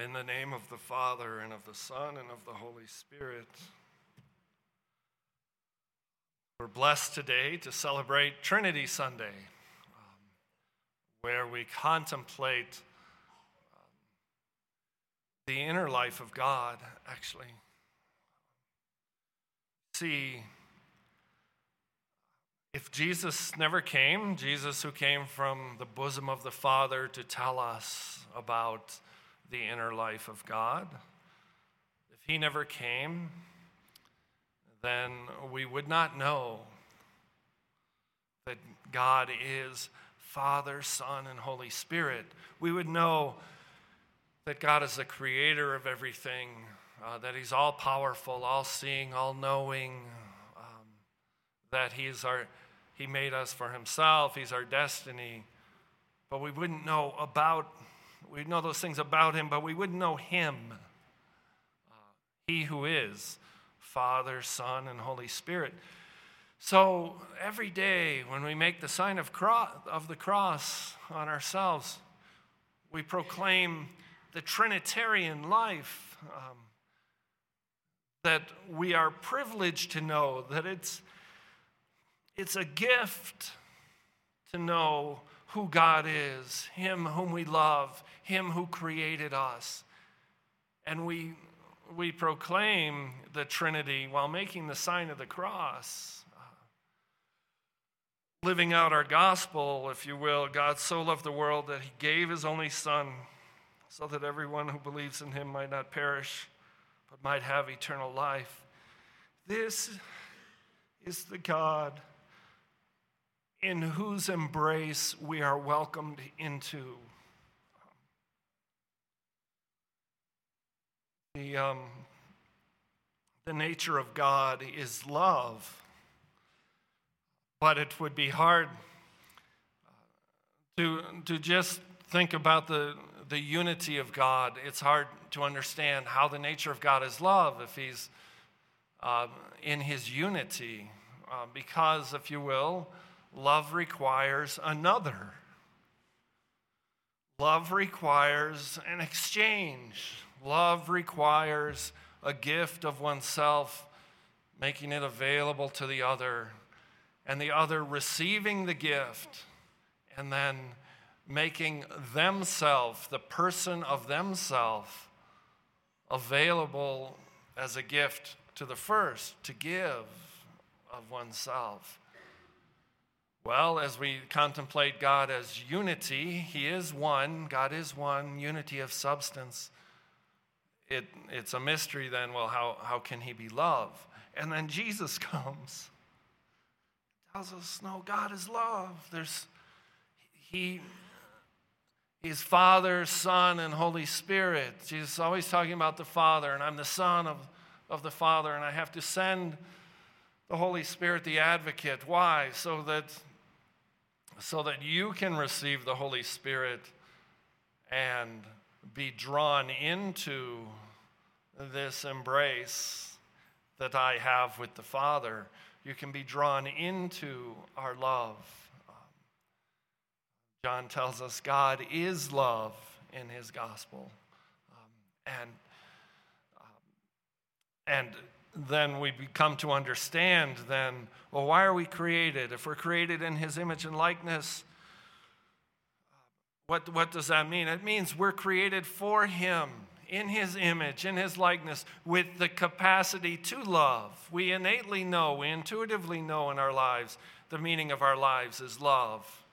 In the name of the Father, and of the Son, and of the Holy Spirit. We're blessed today to celebrate Trinity Sunday, um, where we contemplate um, the inner life of God, actually. See, if Jesus never came, Jesus who came from the bosom of the Father to tell us about the inner life of God. If he never came, then we would not know that God is Father, Son, and Holy Spirit. We would know that God is the creator of everything, uh, that He's all powerful, all seeing, all knowing, um, that He's our, He made us for Himself, He's our destiny. But we wouldn't know about we know those things about him, but we wouldn't know him. Uh, he who is Father, Son, and Holy Spirit. So every day when we make the sign of, cross, of the cross on ourselves, we proclaim the Trinitarian life. Um, that we are privileged to know that it's, it's a gift to know who God is, Him whom we love, Him who created us. And we, we proclaim the Trinity while making the sign of the cross. Uh, living out our gospel, if you will, God so loved the world that He gave His only Son so that everyone who believes in Him might not perish, but might have eternal life. This is the God in whose embrace we are welcomed into. The, um, the nature of God is love, but it would be hard to, to just think about the, the unity of God. It's hard to understand how the nature of God is love if He's uh, in His unity, uh, because, if you will, Love requires another. Love requires an exchange. Love requires a gift of oneself, making it available to the other, and the other receiving the gift, and then making themselves, the person of themselves, available as a gift to the first, to give of oneself. Well, as we contemplate God as unity, He is one, God is one, unity of substance. It, it's a mystery then, well, how, how can He be love? And then Jesus comes, tells us, no, God is love. There's, He is Father, Son, and Holy Spirit. Jesus is always talking about the Father, and I'm the Son of, of the Father, and I have to send the Holy Spirit, the advocate. Why? So that so that you can receive the Holy Spirit and be drawn into this embrace that I have with the Father. You can be drawn into our love. Um, John tells us God is love in his gospel. Um, and, um, and then we come to understand then, well, why are we created? If we're created in his image and likeness, what, what does that mean? It means we're created for him, in his image, in his likeness, with the capacity to love. We innately know, we intuitively know in our lives, the meaning of our lives is love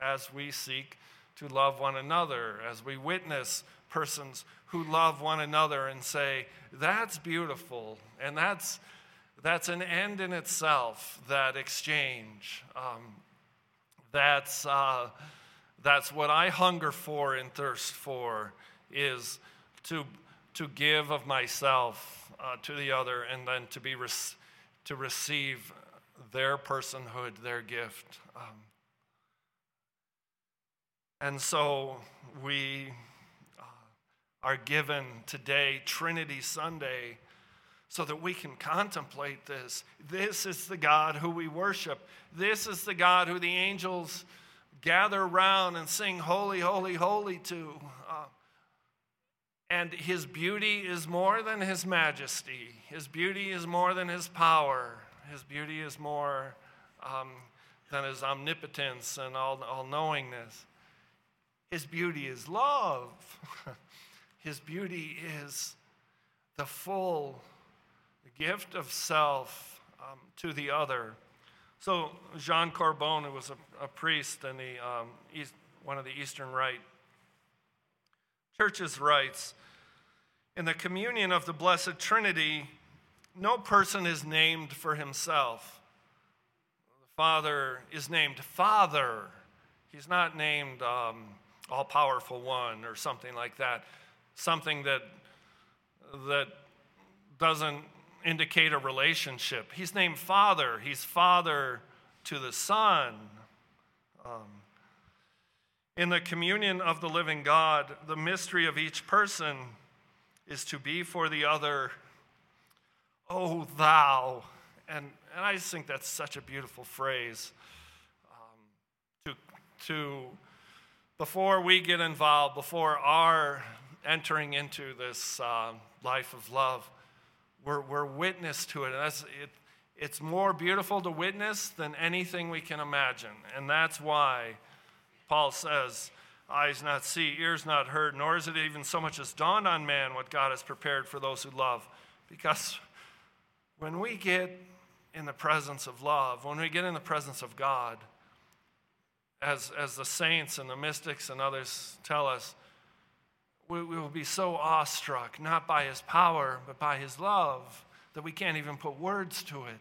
as we seek to love one another, as we witness persons who love one another and say, that's beautiful. And that's, that's an end in itself, that exchange. Um, that's, uh, that's what I hunger for and thirst for is to, to give of myself uh, to the other and then to, be res- to receive their personhood, their gift. Um, and so we are given today, Trinity Sunday, so that we can contemplate this. This is the God who we worship. This is the God who the angels gather around and sing, Holy, Holy, Holy to. Uh, And his beauty is more than his majesty. His beauty is more than his power. His beauty is more um, than his omnipotence and all, all knowingness. His beauty is love. his beauty is the full gift of self um, to the other. So, Jean Corbon, who was a, a priest in the, um, East, one of the Eastern Rite churches, writes In the communion of the Blessed Trinity, no person is named for himself. The Father is named Father. He's not named um, All Powerful One or something like that, something that, that doesn't indicate a relationship. He's named Father, He's Father to the Son. Um, in the communion of the living God, the mystery of each person is to be for the other, oh, thou. And, and I just think that's such a beautiful phrase. Um, to, to, before we get involved, before our entering into this uh, life of love, we're, we're witness to it. And that's, it, it's more beautiful to witness than anything we can imagine. And that's why Paul says, Eyes not see, ears not heard, nor is it even so much as dawned on man what God has prepared for those who love. Because when we get in the presence of love, when we get in the presence of God, as, as the saints and the mystics and others tell us, we, will be so awestruck, not by his power, but by his love, that we can't even put words to it.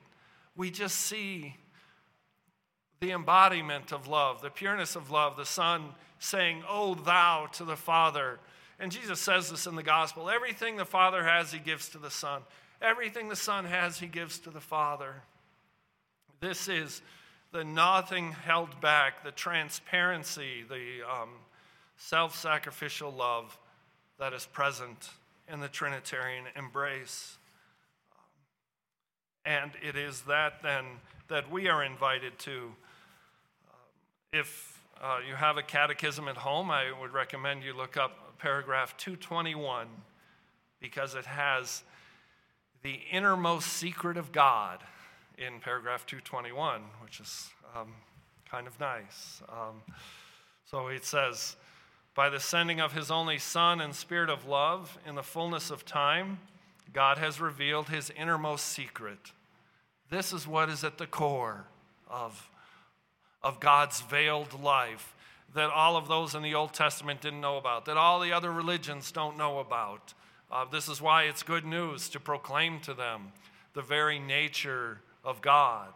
We just see the embodiment of love, the pureness of love, the Son saying, Oh, thou to the Father. And Jesus says this in the gospel everything the Father has, he gives to the Son. Everything the Son has, he gives to the Father. This is the nothing held back, the transparency, the um, self sacrificial love that is present in the Trinitarian embrace. And it is that then that we are invited to. Um, if uh, you have a catechism at home, I would recommend you look up paragraph 221 because it has the innermost secret of God in paragraph 221, which is um, kind of nice. Um, so it says, by the sending of his only Son and Spirit of love in the fullness of time, God has revealed his innermost secret. This is what is at the core of, of God's veiled life that all of those in the Old Testament didn't know about, that all the other religions don't know about. Uh, this is why it's good news to proclaim to them the very nature of God.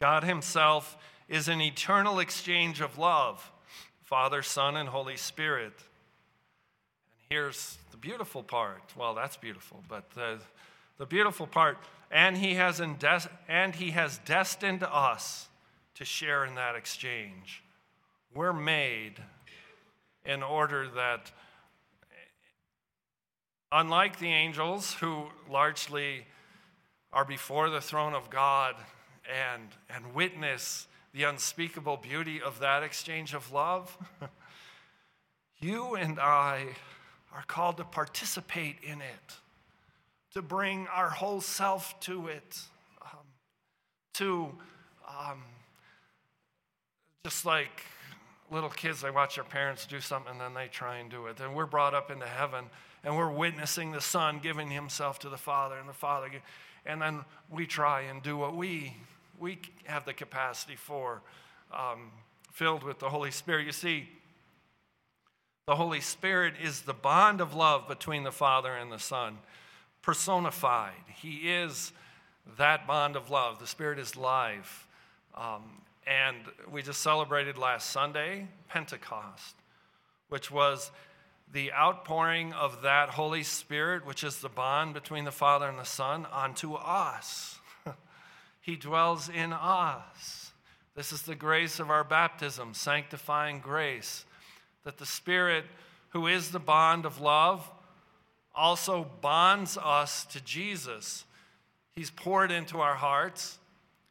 God Himself is an eternal exchange of love. Father, Son, and Holy Spirit. And here's the beautiful part. Well, that's beautiful, but the, the beautiful part, and he has indes- and he has destined us to share in that exchange. We're made in order that unlike the angels who largely are before the throne of God and, and witness the unspeakable beauty of that exchange of love, you and I are called to participate in it, to bring our whole self to it, um, to um, just like little kids, they watch their parents do something and then they try and do it. And we're brought up into heaven and we're witnessing the Son giving himself to the Father and the Father. And then we try and do what we we have the capacity for, um, filled with the Holy Spirit. You see, the Holy Spirit is the bond of love between the Father and the Son, personified. He is that bond of love. The Spirit is life. Um, and we just celebrated last Sunday Pentecost, which was the outpouring of that Holy Spirit, which is the bond between the Father and the Son, onto us. He dwells in us. This is the grace of our baptism, sanctifying grace, that the Spirit, who is the bond of love, also bonds us to Jesus. He's poured into our hearts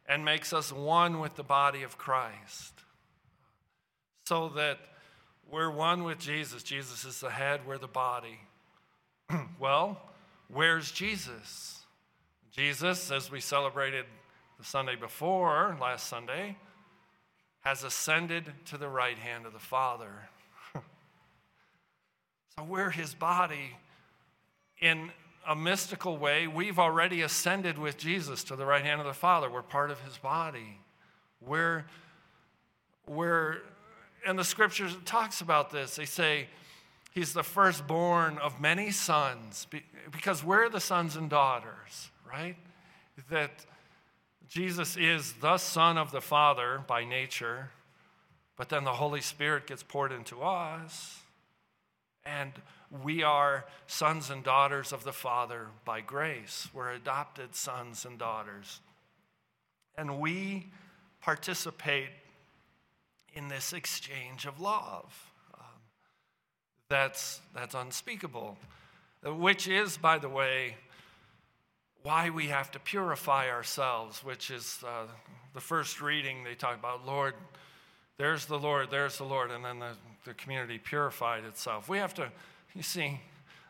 and makes us one with the body of Christ. So that we're one with Jesus. Jesus is the head, we're the body. well, where's Jesus? Jesus, as we celebrated the Sunday before, last Sunday, has ascended to the right hand of the Father. so we're his body. In a mystical way, we've already ascended with Jesus to the right hand of the Father. We're part of his body. We're, we're, and the scriptures talks about this. They say he's the firstborn of many sons because we're the sons and daughters, right? That Jesus is the Son of the Father by nature, but then the Holy Spirit gets poured into us, and we are sons and daughters of the Father by grace. We're adopted sons and daughters. And we participate in this exchange of love. Um, that's, that's unspeakable, which is, by the way, why we have to purify ourselves, which is uh, the first reading they talk about, Lord, there's the Lord, there's the Lord, and then the, the community purified itself. We have to, you see,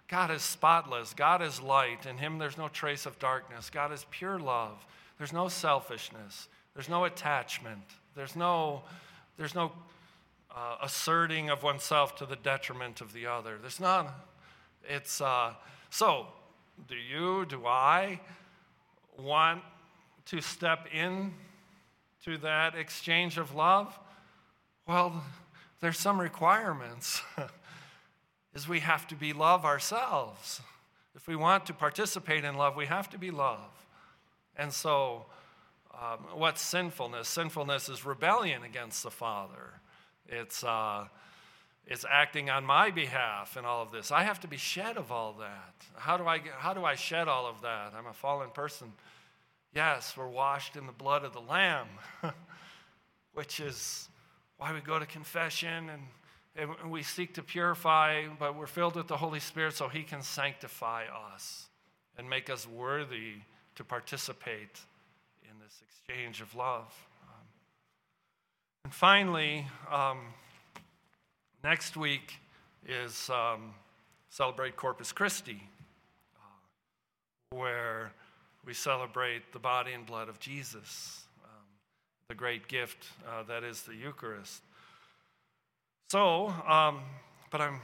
God is spotless, God is light, in Him there's no trace of darkness. God is pure love, there's no selfishness, there's no attachment, there's no, there's no uh, asserting of oneself to the detriment of the other. There's not, it's, uh, so do you, do I want to step in to that exchange of love? Well, there's some requirements. is we have to be love ourselves. If we want to participate in love, we have to be love. And so, um, what's sinfulness? Sinfulness is rebellion against the Father. It's uh, is acting on my behalf in all of this. I have to be shed of all that. How do I, how do I shed all of that? I'm a fallen person. Yes, we're washed in the blood of the Lamb, which is why we go to confession and, and we seek to purify, but we're filled with the Holy Spirit so He can sanctify us and make us worthy to participate in this exchange of love. Um, and finally, um, Next week is um, celebrate Corpus Christi, uh, where we celebrate the body and blood of Jesus, um, the great gift uh, that is the Eucharist. So, um, but I'm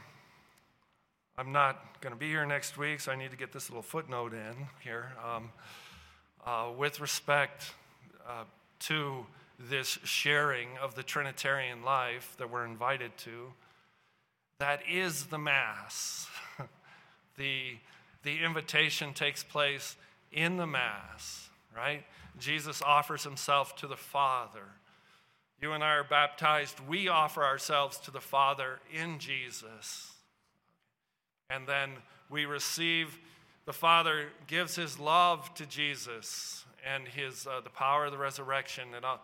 I'm not going to be here next week, so I need to get this little footnote in here. Um, uh, with respect uh, to this sharing of the Trinitarian life that we're invited to, that is the Mass. the, the invitation takes place in the Mass, right? Jesus offers himself to the Father. You and I are baptized. We offer ourselves to the Father in Jesus. And then we receive, the Father gives his love to Jesus and his, uh, the power of the resurrection. And uh,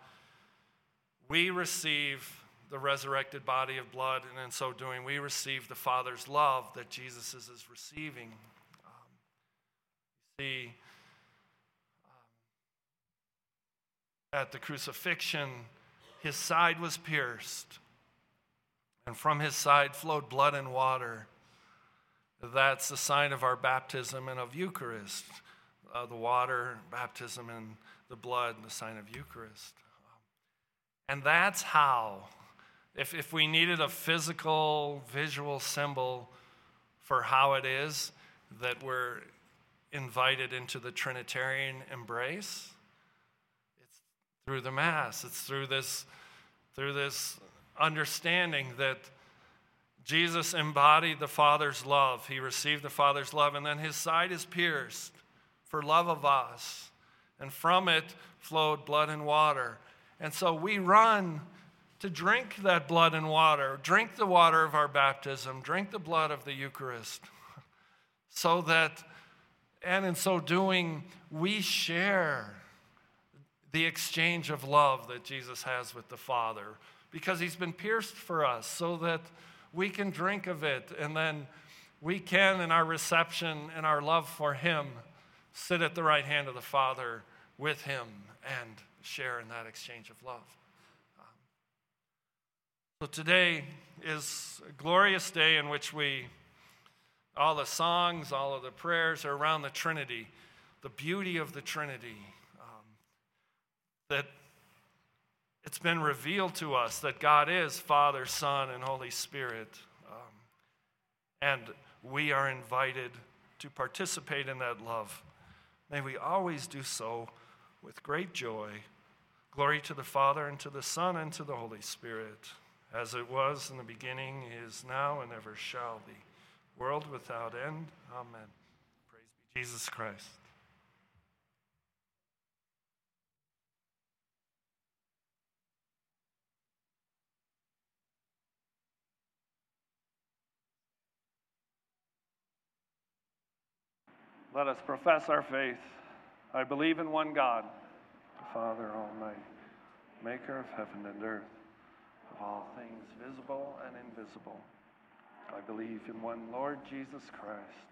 we receive the resurrected body of blood, and in so doing, we receive the Father's love that Jesus is, is receiving. Um, see, um, at the crucifixion, his side was pierced, and from his side flowed blood and water. That's the sign of our baptism and of Eucharist. Uh, the water, baptism, and the blood, the sign of Eucharist. And that's how if, if we needed a physical, visual symbol for how it is that we're invited into the Trinitarian embrace, it's through the Mass. It's through this, through this understanding that Jesus embodied the Father's love. He received the Father's love, and then his side is pierced for love of us. And from it flowed blood and water. And so we run to drink that blood and water, drink the water of our baptism, drink the blood of the Eucharist, so that, and in so doing, we share the exchange of love that Jesus has with the Father because he's been pierced for us so that we can drink of it and then we can, in our reception and our love for him, sit at the right hand of the Father with him and share in that exchange of love. So today is a glorious day in which we, all the songs, all of the prayers are around the Trinity, the beauty of the Trinity. Um, that it's been revealed to us that God is Father, Son, and Holy Spirit. Um, and we are invited to participate in that love. May we always do so with great joy. Glory to the Father, and to the Son, and to the Holy Spirit as it was in the beginning, is now, and ever shall be, world without end. Amen. Praise be Jesus Christ. Let us profess our faith. I believe in one God, the Father Almighty, maker of heaven and earth all things visible and invisible. I believe in one Lord Jesus Christ